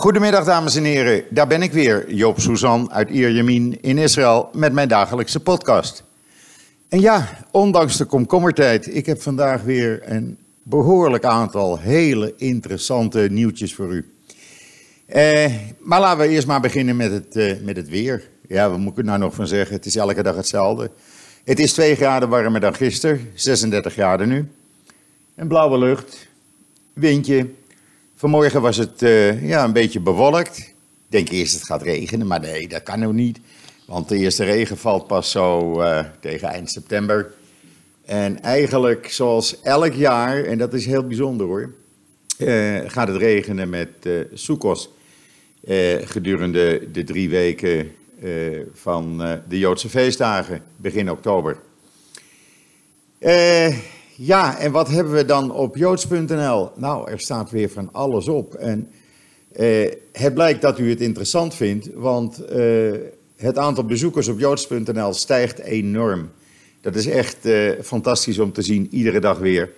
Goedemiddag dames en heren, daar ben ik weer, Joop Suzan uit Ierjemien in Israël met mijn dagelijkse podcast. En ja, ondanks de komkommertijd, ik heb vandaag weer een behoorlijk aantal hele interessante nieuwtjes voor u. Eh, maar laten we eerst maar beginnen met het, eh, met het weer. Ja, we moeten nou nog van zeggen, het is elke dag hetzelfde. Het is 2 graden warmer dan gisteren, 36 graden nu. En blauwe lucht, windje. Vanmorgen was het uh, ja, een beetje bewolkt. Ik denk eerst het gaat regenen, maar nee, dat kan nog niet. Want de eerste regen valt pas zo uh, tegen eind september. En eigenlijk zoals elk jaar, en dat is heel bijzonder hoor, uh, gaat het regenen met uh, Soekos. gedurende de drie weken van de Joodse feestdagen, begin oktober. Ja, en wat hebben we dan op joods.nl? Nou, er staat weer van alles op. En het blijkt dat u het interessant vindt, want het aantal bezoekers op joods.nl stijgt enorm. Dat is echt uh, fantastisch om te zien, iedere dag weer.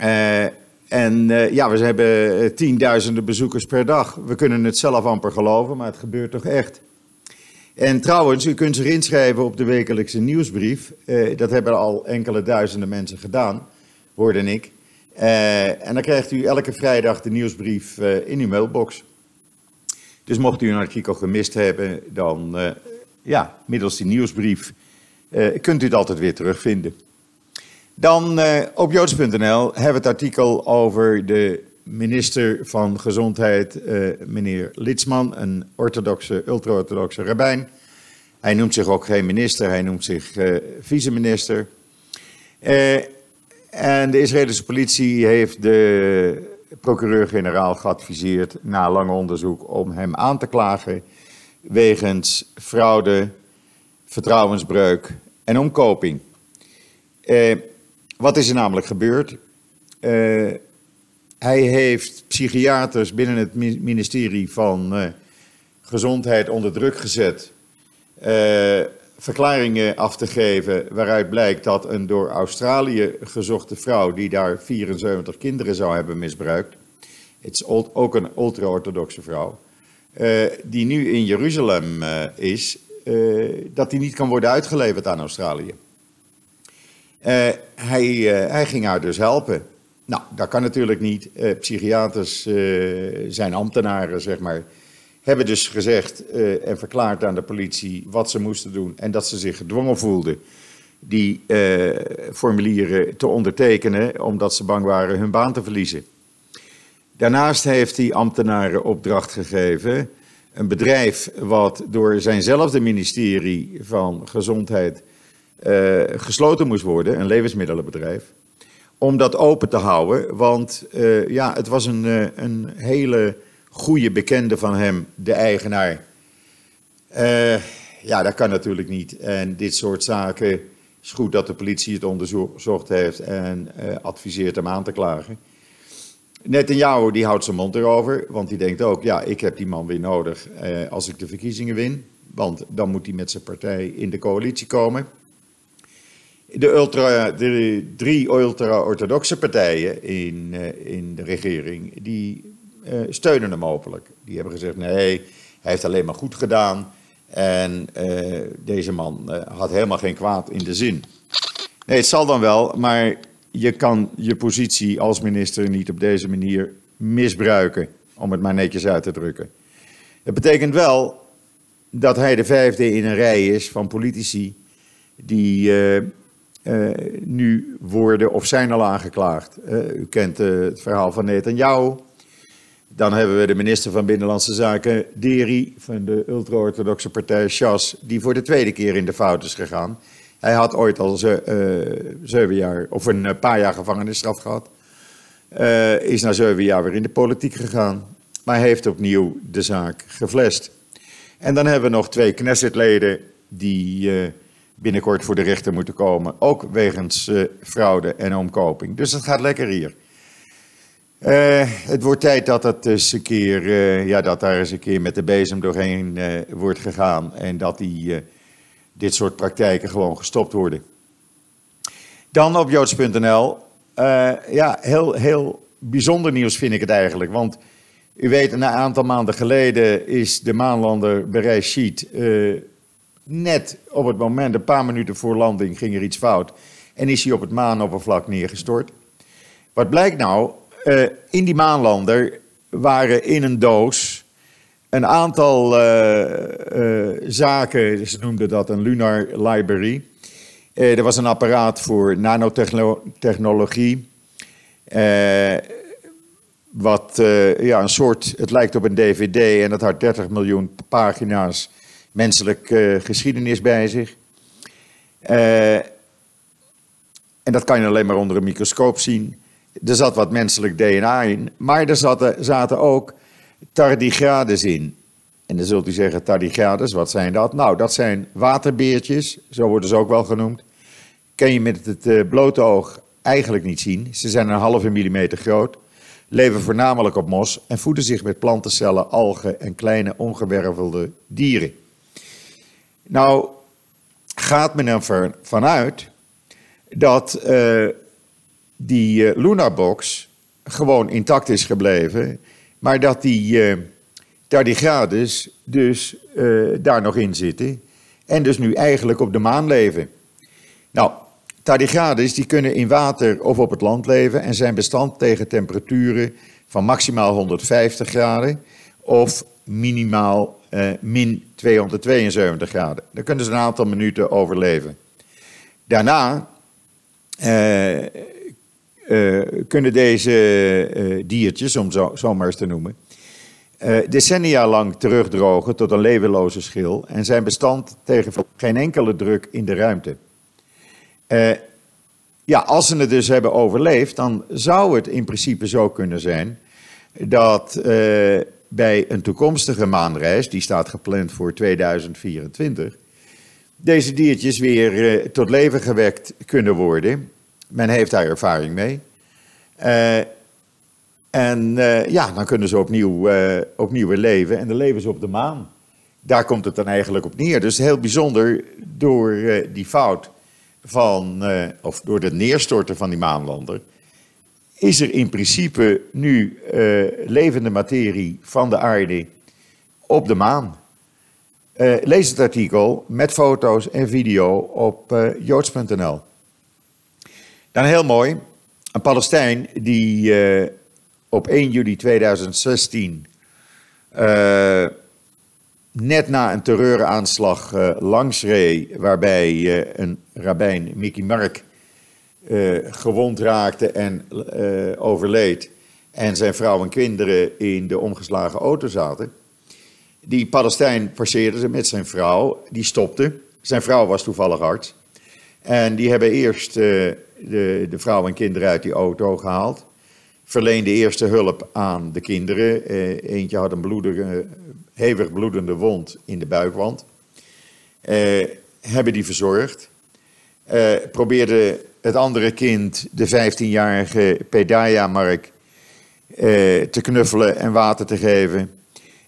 Uh, en uh, ja, we hebben tienduizenden bezoekers per dag. We kunnen het zelf amper geloven, maar het gebeurt toch echt. En trouwens, u kunt zich inschrijven op de wekelijkse nieuwsbrief. dat hebben al enkele duizenden mensen gedaan, hoorde ik. en dan krijgt u elke vrijdag de nieuwsbrief in uw mailbox. Dus mocht u een artikel gemist hebben, dan ja, middels die nieuwsbrief kunt u het altijd weer terugvinden. Dan op joods.nl hebben we het artikel over de minister van Gezondheid, meneer Litsman, een orthodoxe, ultra-orthodoxe rabbijn. Hij noemt zich ook geen minister, hij noemt zich vice-minister. en de Israëlische politie heeft de procureur-generaal geadviseerd na lang onderzoek om hem aan te klagen wegens fraude, vertrouwensbreuk en omkoping. Eh, wat is er namelijk gebeurd? Eh, hij heeft psychiaters binnen het ministerie van eh, Gezondheid onder druk gezet. Eh, verklaringen af te geven waaruit blijkt dat een door Australië gezochte vrouw die daar 74 kinderen zou hebben misbruikt, het is ook een ultra-orthodoxe vrouw, uh, die nu in Jeruzalem is, dat die niet kan worden uitgeleverd aan Australië. hij, hij ging haar dus helpen. Nou, dat kan natuurlijk niet. psychiaters zijn ambtenaren, zeg maar hebben dus gezegd uh, en verklaard aan de politie wat ze moesten doen en dat ze zich gedwongen voelden die uh, formulieren te ondertekenen omdat ze bang waren hun baan te verliezen. Daarnaast heeft die ambtenaren opdracht gegeven, een bedrijf wat door zijnzelfde ministerie van Gezondheid uh, gesloten moest worden, een levensmiddelenbedrijf, om dat open te houden, want ja, het was een, een hele goede bekende van hem, de eigenaar. Uh, ja, dat kan natuurlijk niet. En dit soort zaken is goed dat de politie het onderzocht heeft en adviseert hem aan te klagen. Netanyahu die houdt zijn mond erover, want die denkt ook, ja, ik heb die man weer nodig als ik de verkiezingen win. Want dan moet hij met zijn partij in de coalitie komen. De, ultra, de drie ultra-orthodoxe partijen in, in de regering, die uh, steunen hem openlijk. Die hebben gezegd: nee, hij heeft alleen maar goed gedaan. En uh, deze man had helemaal geen kwaad in de zin. Nee, het zal dan wel, maar je kan je positie als minister niet op deze manier misbruiken, om het maar netjes uit te drukken. Het betekent wel dat hij de vijfde in een rij is van politici die nu worden of zijn al aangeklaagd. u kent het verhaal van Netanyahu. Dan hebben we de minister van Binnenlandse Zaken, Deri, van de ultra-orthodoxe partij Shas, die voor de tweede keer in de fout is gegaan. Hij had ooit al ze, zeven jaar, of een eh, paar jaar gevangenisstraf gehad. Is na zeven jaar weer in de politiek gegaan. Maar heeft opnieuw de zaak geflest. En dan hebben we nog twee Knessetleden die binnenkort voor de rechter moeten komen. Ook wegens fraude en omkoping. Dus het gaat lekker hier. Uh, het wordt tijd dat, het eens een keer, uh, ja, dat daar eens een keer met de bezem doorheen wordt gegaan. En dat die, dit soort praktijken gewoon gestopt worden. Dan op joods.nl. ja, heel, heel bijzonder nieuws vind ik het eigenlijk. Want U weet, een aantal maanden geleden is de maanlander Bereis Sheet net op het moment, een paar minuten voor landing, ging er iets fout. En is hij op het maanoppervlak neergestort. Wat blijkt nou? Uh, in die maanlander waren in een doos een aantal uh, uh, zaken, ze noemden dat een lunar library. er was een apparaat voor nanotechnologie. wat ja, een soort, het lijkt op een dvd en het had 30 miljoen pagina's menselijke geschiedenis bij zich. en dat kan je alleen maar onder een microscoop zien. Er zat wat menselijk DNA in, maar er zaten, zaten ook tardigrades in. En dan zult u zeggen, tardigrades, wat zijn dat? Nou, dat zijn waterbeertjes, zo worden ze ook wel genoemd. Kan je met het uh, blote oog eigenlijk niet zien. Ze zijn een halve millimeter groot, leven voornamelijk op mos en voeden zich met plantencellen, algen en kleine ongewervelde dieren. Nou, gaat men ervan vanuit dat uh, die uh, Lunabox gewoon intact is gebleven, maar dat die uh, tardigrades dus daar nog in zitten en dus nu eigenlijk op de maan leven. Nou, tardigrades die kunnen in water of op het land leven en zijn bestand tegen temperaturen van maximaal 150 graden of minimaal uh, min 272 graden. Daar kunnen ze een aantal minuten overleven. Daarna uh, uh, kunnen deze diertjes, om zo, zo maar eens te noemen, decennia lang terugdrogen tot een levenloze schil en zijn bestand tegen geen enkele druk in de ruimte. ja, als ze het dus hebben overleefd, dan zou het in principe zo kunnen zijn dat bij een toekomstige maanreis, die staat gepland voor 2024, deze diertjes weer tot leven gewekt kunnen worden men heeft daar ervaring mee. Uh, en uh, ja, dan kunnen ze opnieuw, opnieuw weer leven en dan leven ze op de maan. Daar komt het dan eigenlijk op neer. Dus heel bijzonder door die fout van, of door het neerstorten van die maanlander, is er in principe nu levende materie van de aarde op de maan. lees het artikel met foto's en video op joods.nl. Dan heel mooi, een Palestijn die op 1 juli 2016, uh, eh, net na een terreuraanslag langs reed, waarbij een rabbijn, Mickey Mark, gewond raakte en overleed. En zijn vrouw en kinderen in de omgeslagen auto zaten. Die Palestijn passeerde ze met zijn vrouw, die stopte. Zijn vrouw was toevallig arts. En die hebben eerst de, de vrouw en kinderen uit die auto gehaald. Verleende eerste hulp aan de kinderen. Eh, eentje had een bloedige, hevig bloedende wond in de buikwand. Eh, hebben die verzorgd. Eh, probeerde het andere kind, de 15-jarige Pedaya Mark, eh, te knuffelen en water te geven.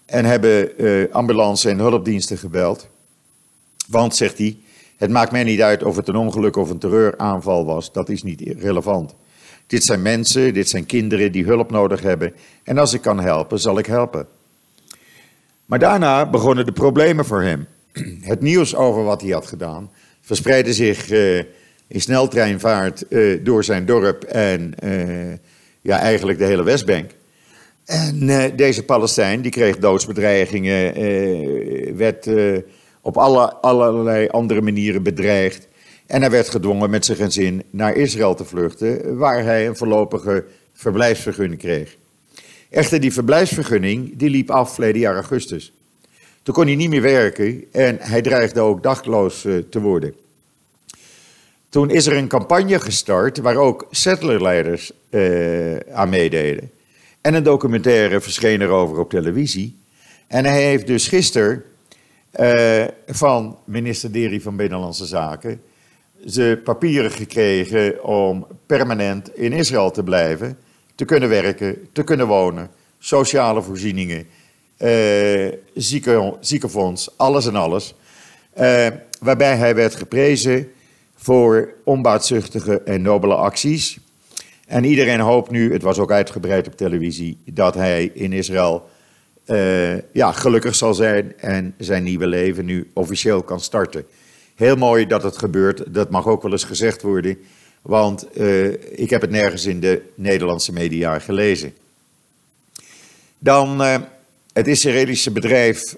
En hebben eh, ambulance en hulpdiensten gebeld. Want, zegt hij, het maakt mij niet uit of het een ongeluk of een terreuraanval was, dat is niet relevant. Dit zijn mensen, dit zijn kinderen die hulp nodig hebben en als ik kan helpen, zal ik helpen. Maar daarna begonnen de problemen voor hem. Het nieuws over wat hij had gedaan verspreidde zich uh, in sneltreinvaart uh, door zijn dorp en uh, ja, eigenlijk de hele Westbank. En deze Palestijn die kreeg doodsbedreigingen, werd op alle, allerlei andere manieren bedreigd. En hij werd gedwongen met zijn gezin naar Israël te vluchten, waar hij een voorlopige verblijfsvergunning kreeg. Echter, die verblijfsvergunning die liep af verleden jaar augustus. Toen kon hij niet meer werken en hij dreigde ook dagloos eh, te worden. Toen is er een campagne gestart waar ook settlerleiders eh, aan meededen. En een documentaire verscheen erover op televisie. En hij heeft dus gisteren uh, van minister Deri van Binnenlandse Zaken ze papieren gekregen om permanent in Israël te blijven, te kunnen werken, te kunnen wonen, sociale voorzieningen, zieke, ziekenfonds, alles en alles. Waarbij hij werd geprezen voor onbaatzuchtige en nobele acties. En iedereen hoopt nu, het was ook uitgebreid op televisie, dat hij in Israël uh, ja, gelukkig zal zijn en zijn nieuwe leven nu officieel kan starten. Heel mooi dat het gebeurt, dat mag ook wel eens gezegd worden, want uh, ik heb het nergens in de Nederlandse media gelezen. Dan uh, het Israëlische bedrijf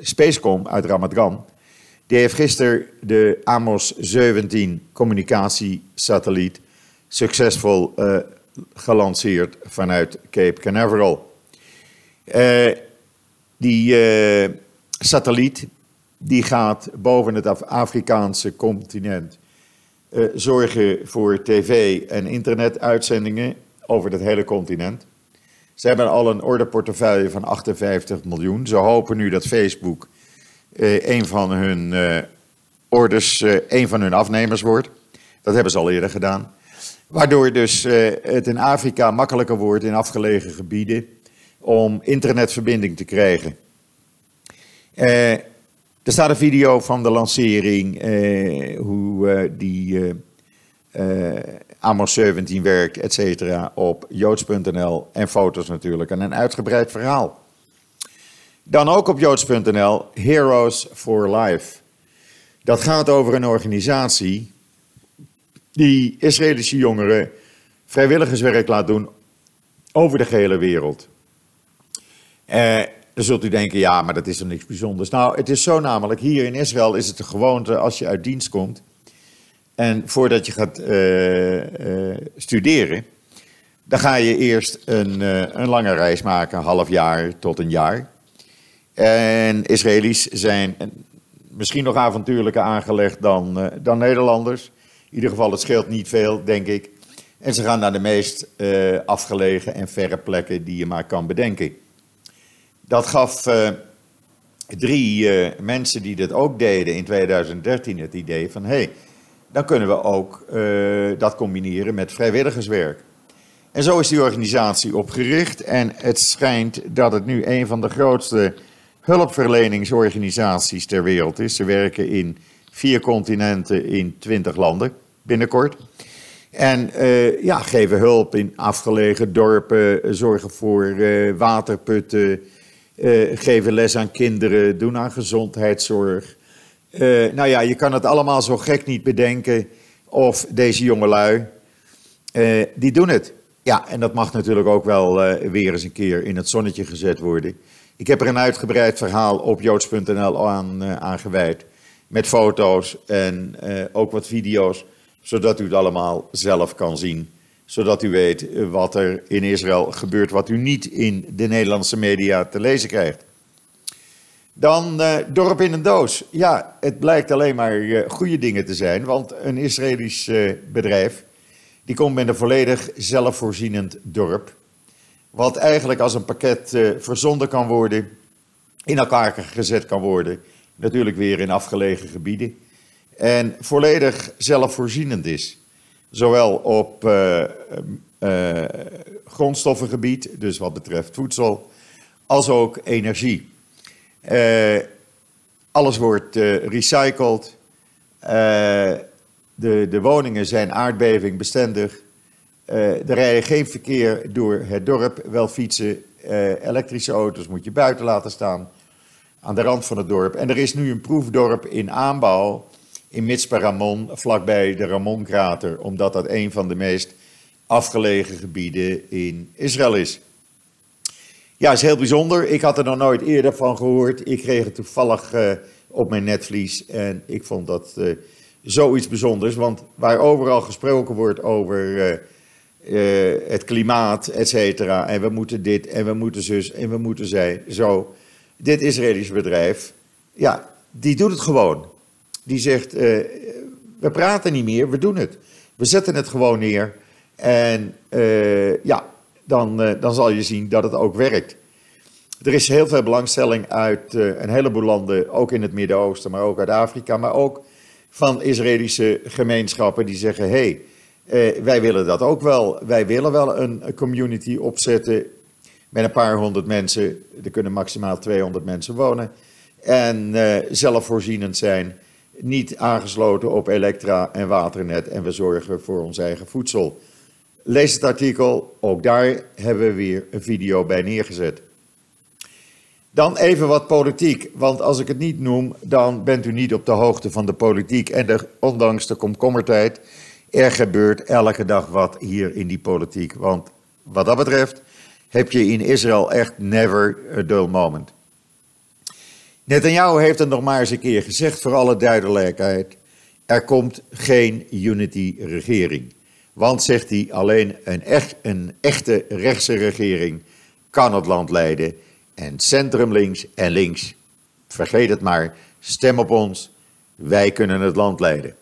Spacecom uit Ramat Gan. Die heeft gisteren de Amos 17 communicatiesatelliet succesvol uh, gelanceerd vanuit Cape Canaveral. Uh, die uh, satelliet die gaat boven het Afrikaanse continent zorgen voor tv- en internetuitzendingen over het hele continent. Ze hebben al een orderportefeuille van 58 miljoen. Ze hopen nu dat Facebook een van hun orders, een van hun afnemers wordt. Dat hebben ze al eerder gedaan. Waardoor dus uh, het in Afrika makkelijker wordt in afgelegen gebieden om internetverbinding te krijgen. Uh, er staat een video van de lancering, uh, hoe die Amos 17 werkt, et cetera, op joods.nl en foto's natuurlijk en een uitgebreid verhaal. Dan ook op joods.nl, Heroes for Life. Dat gaat over een organisatie die Israëlische jongeren vrijwilligerswerk laat doen over de gehele wereld. Eh, dan zult u denken, ja, maar dat is toch niks bijzonders. Nou, het is zo namelijk, hier in Israël is het de gewoonte als je uit dienst komt en voordat je gaat uh, uh, studeren, dan ga je eerst een, uh, een lange reis maken, een half jaar tot een jaar. En Israëli's zijn misschien nog avontuurlijker aangelegd dan, dan Nederlanders. In ieder geval, het scheelt niet veel, denk ik. En ze gaan naar de meest uh, afgelegen en verre plekken die je maar kan bedenken. Dat gaf uh, drie mensen die dit ook deden in 2013 het idee van... hé, hey, dan kunnen we ook dat combineren met vrijwilligerswerk. En zo is die organisatie opgericht en het schijnt dat het nu een van de grootste hulpverleningsorganisaties ter wereld is. Ze werken in vier continenten in twintig landen binnenkort. En uh, ja, geven hulp in afgelegen dorpen, zorgen voor uh, waterputten, uh, geven les aan kinderen, doen aan gezondheidszorg. nou ja, je kan het allemaal zo gek niet bedenken. Of deze jongelui, die doen het. Ja, en dat mag natuurlijk ook wel weer eens een keer in het zonnetje gezet worden. Ik heb er een uitgebreid verhaal op joods.nl aan, gewijd. Met foto's en ook wat video's zodat u het allemaal zelf kan zien. Zodat u weet eh, wat er in Israël gebeurt, wat u niet in de Nederlandse media te lezen krijgt. Dan uh, dorp in een doos. Ja, het blijkt alleen maar uh, goede dingen te zijn, want een Israëlisch uh, bedrijf die komt met een volledig zelfvoorzienend dorp. Wat eigenlijk als een pakket verzonden kan worden, in elkaar gezet kan worden. Natuurlijk weer in afgelegen gebieden en volledig zelfvoorzienend is. Zowel op uh, uh, grondstoffengebied, dus wat betreft voedsel, als ook energie. Alles wordt recycled. de, de woningen zijn aardbevingbestendig. Er rijden geen verkeer door het dorp, wel fietsen. elektrische auto's moet je buiten laten staan aan de rand van het dorp. En er is nu een proefdorp in aanbouw in Mitzpe Ramon, vlakbij de Ramon-krater, omdat dat een van de meest afgelegen gebieden in Israël is. Ja, is heel bijzonder. Ik had er nog nooit eerder van gehoord. Ik kreeg het toevallig uh, op mijn netvlies en ik vond dat zoiets bijzonders. Want waar overal gesproken wordt over het klimaat, et cetera, en we moeten dit en we moeten zus en we moeten zij, zo. Dit Israëlische bedrijf, ja, die doet het gewoon die zegt, uh, we praten niet meer, we doen het. We zetten het gewoon neer en uh, ja, dan, dan zal je zien dat het ook werkt. Er is heel veel belangstelling uit een heleboel landen, ook in het Midden-Oosten, maar ook uit Afrika, maar ook van Israëlische gemeenschappen die zeggen, hé, hey, wij willen dat ook wel. Wij willen wel een community opzetten met een paar honderd mensen. Er kunnen maximaal 200 mensen wonen. En zelfvoorzienend zijn niet aangesloten op elektra en waternet en we zorgen voor ons eigen voedsel. Lees het artikel, ook daar hebben we weer een video bij neergezet. Dan even wat politiek, want als ik het niet noem, dan bent u niet op de hoogte van de politiek. En de, ondanks de komkommertijd, er gebeurt elke dag wat hier in die politiek. Want wat dat betreft heb je in Israël echt never a dull moment. Netanyahu heeft het nog maar eens een keer gezegd, voor alle duidelijkheid. Er komt geen unity-regering. Want, zegt hij, alleen een, echt, een echte rechtse regering kan het land leiden. En centrum links en links, vergeet het maar, stem op ons, wij kunnen het land leiden.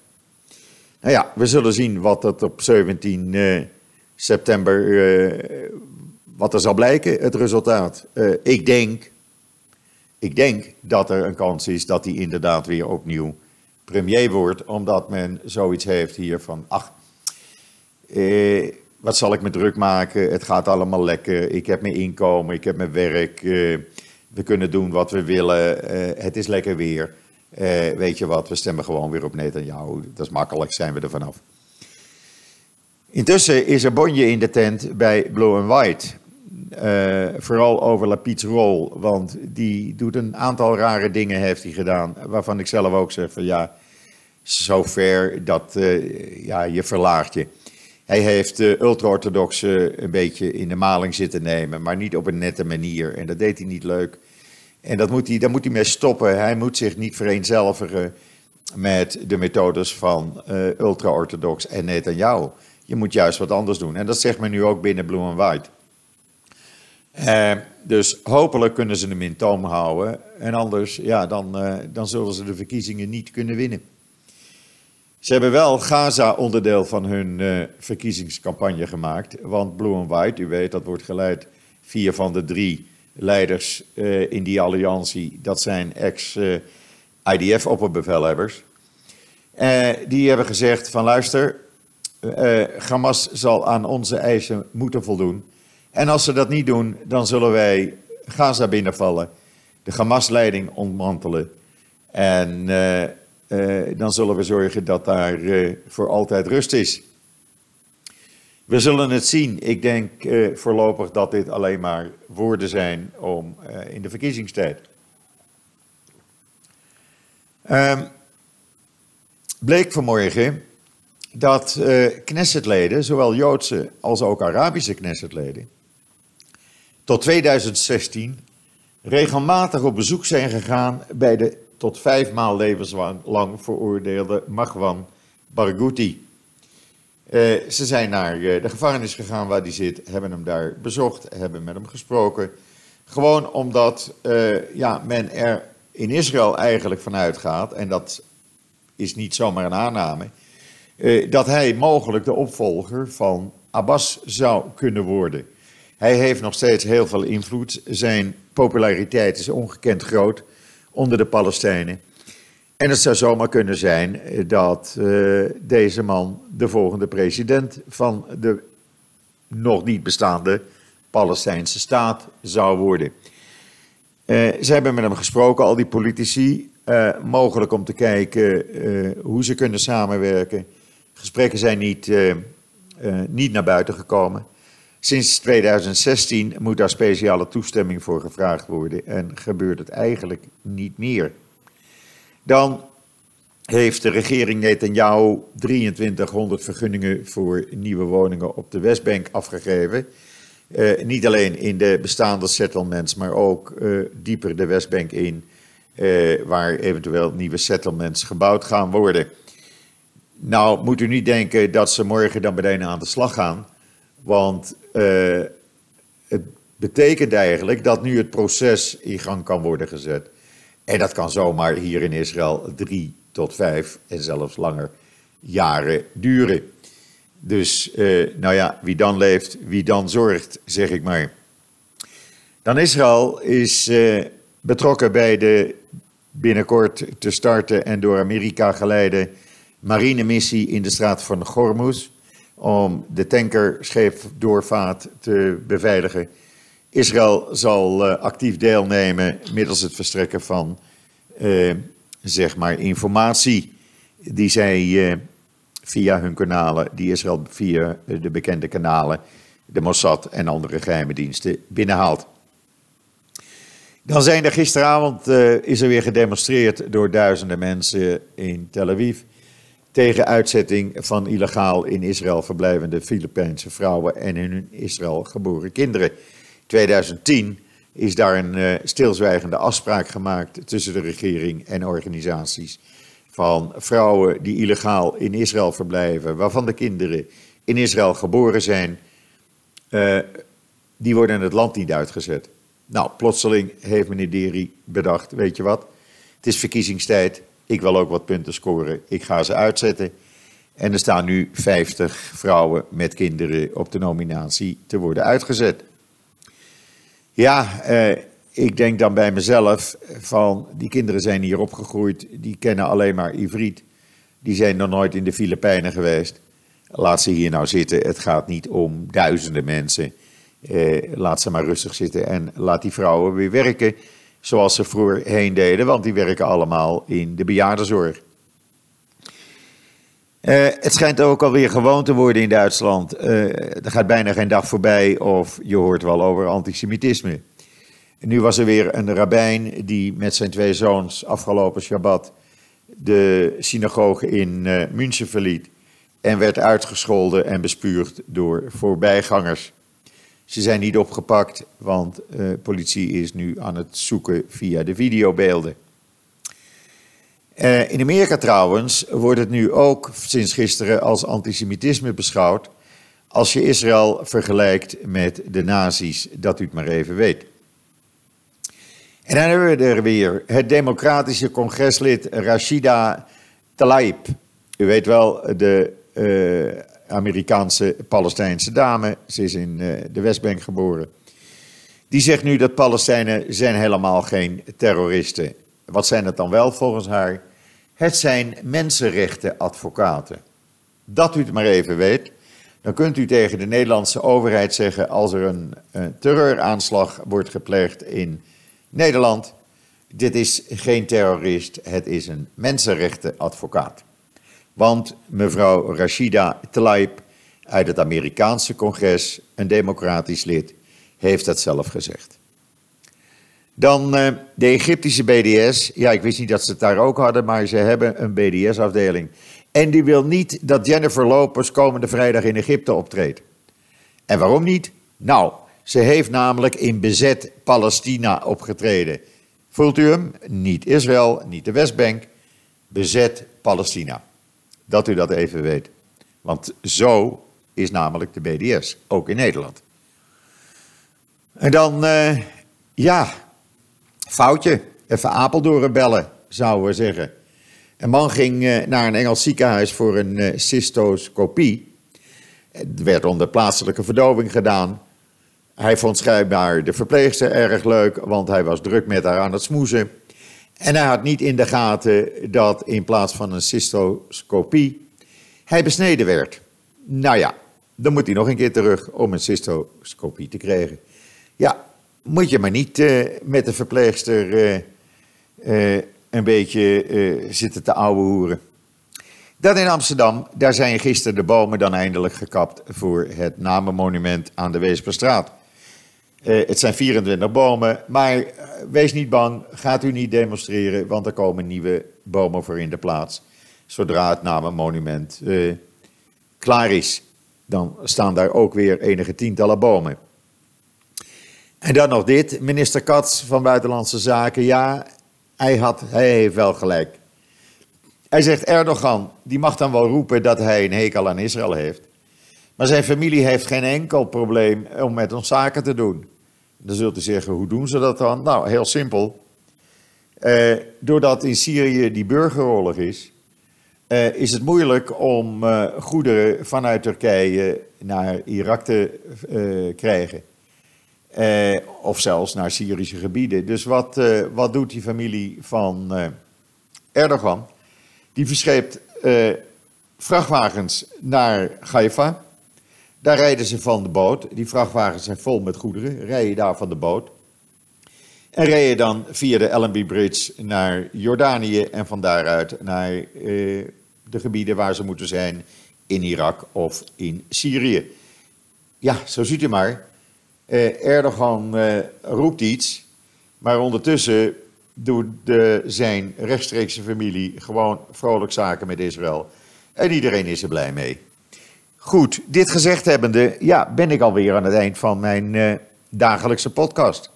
Nou ja, we zullen zien wat het op 17 uh, september, uh, wat er zal blijken, het resultaat. Uh, ik denk, ik denk dat er een kans is dat hij inderdaad weer opnieuw premier wordt, omdat men zoiets heeft hier van, ach, eh, wat zal ik me druk maken? Het gaat allemaal lekker. Ik heb mijn inkomen, ik heb mijn werk. Eh, we kunnen doen wat we willen. Eh, het is lekker weer. Eh, weet je wat, we stemmen gewoon weer op Netanyahu. Dat is makkelijk, zijn we er vanaf. Intussen is er bonje in de tent bij Blue and White. Uh, vooral over Lapid's rol, want die doet een aantal rare dingen, heeft hij gedaan, waarvan ik zelf ook zeg van ja, zover dat uh, ja, je verlaagt je. Hij heeft de ultra-orthodoxe een beetje in de maling zitten nemen, maar niet op een nette manier. En dat deed hij niet leuk. En dat moet hij, daar moet hij mee stoppen. Hij moet zich niet vereenzelvigen met de methodes van uh, ultra-orthodox en Netanyahu. Je moet juist wat anders doen. En dat zegt men nu ook binnen Blue White. Uh, dus hopelijk kunnen ze hem in toom houden. En anders, ja, dan, uh, dan zullen ze de verkiezingen niet kunnen winnen. Ze hebben wel Gaza onderdeel van hun verkiezingscampagne gemaakt. Want Blue and White, u weet, dat wordt geleid. Vier van de drie leiders uh, in die alliantie, dat zijn ex-IDF-opperbevelhebbers. Uh, die hebben gezegd van luister, Hamas zal aan onze eisen moeten voldoen. En als ze dat niet doen, dan zullen wij Gaza binnenvallen, de Hamas-leiding ontmantelen en dan zullen we zorgen dat daar voor altijd rust is. We zullen het zien. Ik denk uh, voorlopig dat dit alleen maar woorden zijn om in de verkiezingstijd. Um, bleek vanmorgen dat Knessetleden, zowel Joodse als ook Arabische Knessetleden, tot 2016 regelmatig op bezoek zijn gegaan bij de tot vijf maal levenslang veroordeelde Magwan Barghouti. Uh, ze zijn naar uh, de gevangenis gegaan waar hij zit, hebben hem daar bezocht, hebben met hem gesproken. Gewoon omdat uh, ja, men er in Israël eigenlijk vanuit gaat, en dat is niet zomaar een aanname, dat hij mogelijk de opvolger van Abbas zou kunnen worden. Hij heeft nog steeds heel veel invloed. Zijn populariteit is ongekend groot onder de Palestijnen. En het zou zomaar kunnen zijn dat uh, deze man de volgende president van de nog niet bestaande Palestijnse staat zou worden. Uh, ze hebben met hem gesproken, al die politici, mogelijk om te kijken hoe ze kunnen samenwerken. Gesprekken zijn niet, niet naar buiten gekomen. Sinds 2016 moet daar speciale toestemming voor gevraagd worden en gebeurt het eigenlijk niet meer. Dan heeft de regering Netanyahu 2300 vergunningen voor nieuwe woningen op de Westbank afgegeven. Uh, niet alleen in de bestaande settlements, maar ook uh, dieper de Westbank in, uh, waar eventueel nieuwe settlements gebouwd gaan worden. Nou, moet u niet denken dat ze morgen dan meteen aan de slag gaan. Want het betekent eigenlijk dat nu het proces in gang kan worden gezet. En dat kan zomaar hier in Israël drie tot vijf en zelfs langer jaren duren. Dus, uh, nou ja, wie dan leeft, wie dan zorgt, zeg ik maar. Dan Israël is uh, betrokken bij de binnenkort te starten en door Amerika geleide marinemissie in de straat van Hormuz om de tankerscheepdoorvaart te beveiligen. Israël zal uh, actief deelnemen middels het verstrekken van uh, zeg maar informatie die zij uh, via hun kanalen, die Israël via de bekende kanalen, de Mossad en andere geheime diensten binnenhaalt. Dan zijn er gisteravond is er weer gedemonstreerd door duizenden mensen in Tel Aviv tegen uitzetting van illegaal in Israël verblijvende Filipijnse vrouwen en hun in Israël geboren kinderen. 2010 is daar een uh, stilzwijgende afspraak gemaakt tussen de regering en organisaties van vrouwen die illegaal in Israël verblijven, waarvan de kinderen in Israël geboren zijn, uh, die worden het land niet uitgezet. Nou, plotseling heeft meneer Deri bedacht, weet je wat, het is verkiezingstijd, ik wil ook wat punten scoren, ik ga ze uitzetten. En er staan nu 50 vrouwen met kinderen op de nominatie te worden uitgezet. Ja, eh, ik denk dan bij mezelf van die kinderen zijn hier opgegroeid, die kennen alleen maar Ivriet. Die zijn nog nooit in de Filipijnen geweest. Laat ze hier nou zitten. Het gaat niet om duizenden mensen. Eh, laat ze maar rustig zitten en laat die vrouwen weer werken zoals ze voorheen deden, want die werken allemaal in de bejaardenzorg. Uh, het schijnt ook alweer gewoon te worden in Duitsland. Uh, er gaat bijna geen dag voorbij of je hoort wel over antisemitisme. nu was er weer een rabbijn die met zijn twee zoons afgelopen Shabbat de synagoge in uh, München verliet en werd uitgescholden en bespuurd door voorbijgangers. Ze zijn niet opgepakt, want politie is nu aan het zoeken via de videobeelden. Uh, in Amerika trouwens wordt het nu ook sinds gisteren als antisemitisme beschouwd als je Israël vergelijkt met de nazi's, dat u het maar even weet. En dan hebben we er weer het democratische congreslid Rashida Tlaib. U weet wel, de uh, Amerikaanse Palestijnse dame. Ze is in uh, de Westbank geboren. Die zegt nu dat Palestijnen zijn helemaal geen terroristen. Wat zijn het dan wel volgens haar? Het zijn mensenrechtenadvocaten. Dat u het maar even weet. Dan kunt u tegen de Nederlandse overheid zeggen als er een, een terreuraanslag wordt gepleegd in Nederland. Dit is geen terrorist, het is een mensenrechtenadvocaat. Want mevrouw Rashida Tlaib uit het Amerikaanse congres, een democratisch lid, heeft dat zelf gezegd. Dan uh, de Egyptische BDS. Ja, ik wist niet dat ze het daar ook hadden, maar ze hebben een BDS-afdeling. En die wil niet dat Jennifer Lopez komende vrijdag in Egypte optreedt. En waarom niet? Nou, ze heeft namelijk in bezet Palestina opgetreden. Voelt u hem? Niet Israël, niet de Westbank. Bezet Palestina. Dat u dat even weet. Want zo is namelijk de BDS, ook in Nederland. En dan, uh, ja, foutje. Even Apeldoorn bellen, zouden we zeggen. Een man ging uh, naar een Engels ziekenhuis voor een uh, cystoscopie. Het werd onder plaatselijke verdoving gedaan. Hij vond schijnbaar de verpleegster erg leuk, want hij was druk met haar aan het smoezen. En hij had niet in de gaten dat in plaats van een cystoscopie hij besneden werd. Nou ja, dan moet hij nog een keer terug om een cystoscopie te krijgen. Ja, moet je maar niet uh, met de verpleegster uh, uh, een beetje zitten te ouwe hoeren. Dan in Amsterdam, daar zijn gisteren de bomen dan eindelijk gekapt voor het namenmonument aan de Weesperstraat. Het zijn 24 bomen, maar wees niet bang, gaat u niet demonstreren, want er komen nieuwe bomen voor in de plaats. Zodra het namenmonument klaar is, dan staan daar ook weer enige tientallen bomen. En dan nog dit, minister Katz van Buitenlandse Zaken, ja, hij, had, hij heeft wel gelijk. Hij zegt Erdogan, die mag dan wel roepen dat hij een hekel aan Israël heeft. Maar zijn familie heeft geen enkel probleem om met ons zaken te doen. Dan zult u zeggen, hoe doen ze dat dan? Nou, heel simpel. Uh, doordat in Syrië die burgeroorlog is, uh, is het moeilijk om uh, goederen vanuit Turkije naar Irak te krijgen. Of zelfs naar Syrische gebieden. Dus wat, wat doet die familie van Erdogan? Die verscheept vrachtwagens naar Haifa daar rijden ze van de boot. Die vrachtwagens zijn vol met goederen. Rijden daar van de boot. En rijden dan via de Allenby Bridge naar Jordanië en van daaruit naar eh, de gebieden waar ze moeten zijn in Irak of in Syrië. Ja, zo ziet u maar. Eh, Erdogan eh, roept iets, maar ondertussen doet de, zijn rechtstreekse familie gewoon vrolijk zaken met Israël. En iedereen is er blij mee. Goed, dit gezegd hebbende, ja, ben ik alweer aan het eind van mijn uh, dagelijkse podcast.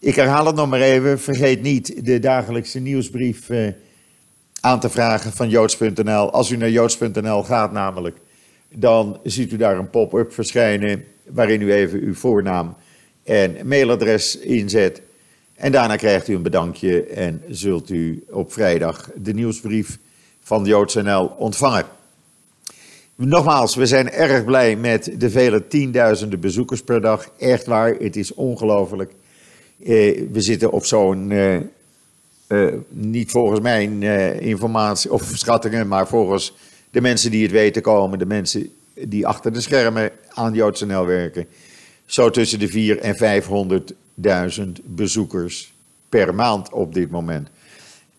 Ik herhaal het nog maar even. Vergeet niet de dagelijkse nieuwsbrief uh, aan te vragen van joods.nl. Als u naar joods.nl gaat namelijk, dan ziet u daar een pop-up verschijnen waarin u even uw voornaam en mailadres inzet. En daarna krijgt u een bedankje en zult u op vrijdag de nieuwsbrief van joods.nl ontvangen. Nogmaals, we zijn erg blij met de vele tienduizenden bezoekers per dag. Echt waar, het is ongelooflijk. Eh, we zitten op zo'n, eh, eh, niet volgens mijn eh, informatie of schattingen, maar volgens de mensen die het weten komen, de mensen die achter de schermen aan JoodsNL werken, zo tussen de 4 en 500.000 bezoekers per maand op dit moment.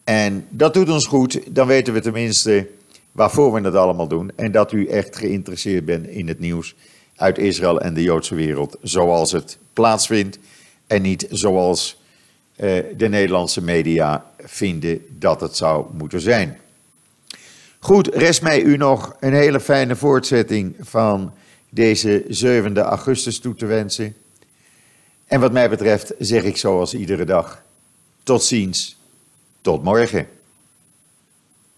En dat doet ons goed, dan weten we tenminste waarvoor we het allemaal doen. En dat u echt geïnteresseerd bent in het nieuws uit Israël en de Joodse wereld zoals het plaatsvindt. En niet zoals uh, de Nederlandse media vinden dat het zou moeten zijn. Goed, rest mij u nog een hele fijne voortzetting van deze 7 augustus toe te wensen. En wat mij betreft zeg ik zoals iedere dag: tot ziens, tot morgen.